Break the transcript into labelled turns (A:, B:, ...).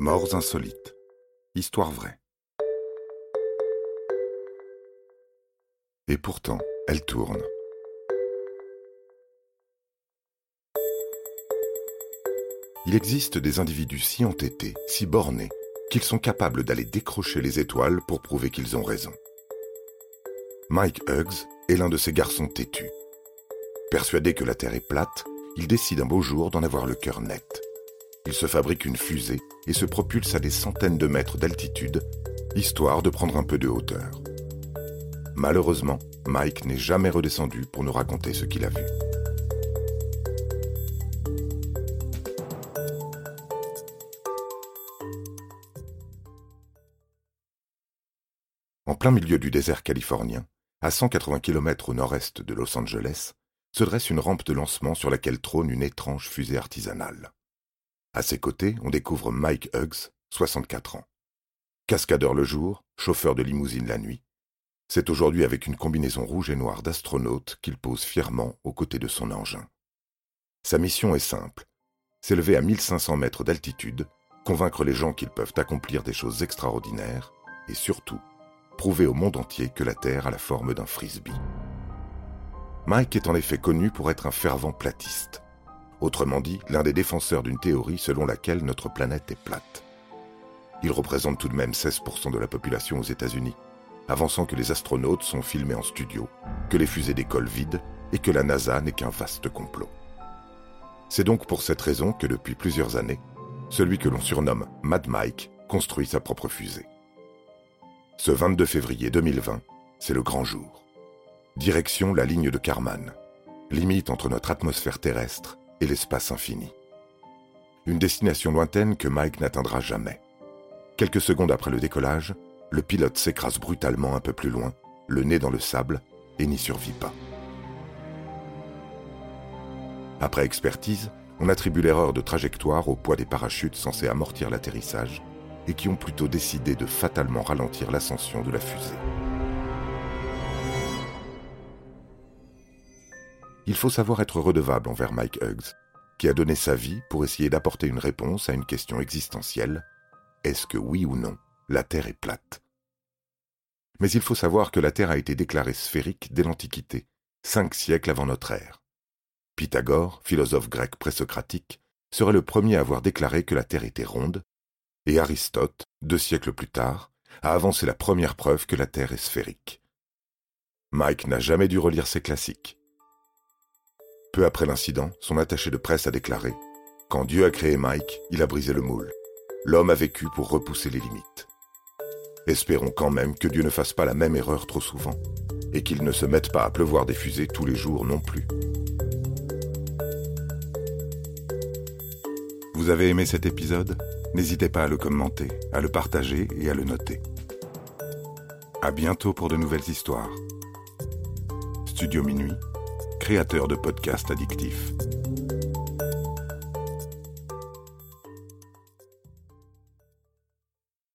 A: Morts insolites. Histoire vraie. Et pourtant, elle tourne. Il existe des individus si entêtés, si bornés, qu'ils sont capables d'aller décrocher les étoiles pour prouver qu'ils ont raison. Mike Huggs est l'un de ces garçons têtus. Persuadé que la Terre est plate, il décide un beau jour d'en avoir le cœur net. Il se fabrique une fusée et se propulse à des centaines de mètres d'altitude, histoire de prendre un peu de hauteur. Malheureusement, Mike n'est jamais redescendu pour nous raconter ce qu'il a vu. En plein milieu du désert californien, à 180 km au nord-est de Los Angeles, se dresse une rampe de lancement sur laquelle trône une étrange fusée artisanale. À ses côtés, on découvre Mike Huggs, 64 ans. Cascadeur le jour, chauffeur de limousine la nuit. C'est aujourd'hui avec une combinaison rouge et noire d'astronaute qu'il pose fièrement aux côtés de son engin. Sa mission est simple s'élever à 1500 mètres d'altitude, convaincre les gens qu'ils peuvent accomplir des choses extraordinaires et surtout prouver au monde entier que la Terre a la forme d'un frisbee. Mike est en effet connu pour être un fervent platiste. Autrement dit, l'un des défenseurs d'une théorie selon laquelle notre planète est plate. Il représente tout de même 16% de la population aux États-Unis, avançant que les astronautes sont filmés en studio, que les fusées décollent vides et que la NASA n'est qu'un vaste complot. C'est donc pour cette raison que depuis plusieurs années, celui que l'on surnomme Mad Mike construit sa propre fusée. Ce 22 février 2020, c'est le grand jour. Direction la ligne de Karman, limite entre notre atmosphère terrestre et l'espace infini. Une destination lointaine que Mike n'atteindra jamais. Quelques secondes après le décollage, le pilote s'écrase brutalement un peu plus loin, le nez dans le sable, et n'y survit pas. Après expertise, on attribue l'erreur de trajectoire au poids des parachutes censés amortir l'atterrissage et qui ont plutôt décidé de fatalement ralentir l'ascension de la fusée. Il faut savoir être redevable envers Mike Huggs, qui a donné sa vie pour essayer d'apporter une réponse à une question existentielle. Est-ce que oui ou non, la Terre est plate? Mais il faut savoir que la Terre a été déclarée sphérique dès l'Antiquité, cinq siècles avant notre ère. Pythagore, philosophe grec présocratique, serait le premier à avoir déclaré que la Terre était ronde, et Aristote, deux siècles plus tard, a avancé la première preuve que la Terre est sphérique. Mike n'a jamais dû relire ses classiques. Peu après l'incident, son attaché de presse a déclaré Quand Dieu a créé Mike, il a brisé le moule. L'homme a vécu pour repousser les limites. Espérons quand même que Dieu ne fasse pas la même erreur trop souvent, et qu'il ne se mette pas à pleuvoir des fusées tous les jours non plus. Vous avez aimé cet épisode? N'hésitez pas à le commenter, à le partager et à le noter. À bientôt pour de nouvelles histoires. Studio Minuit créateur de podcasts addictifs.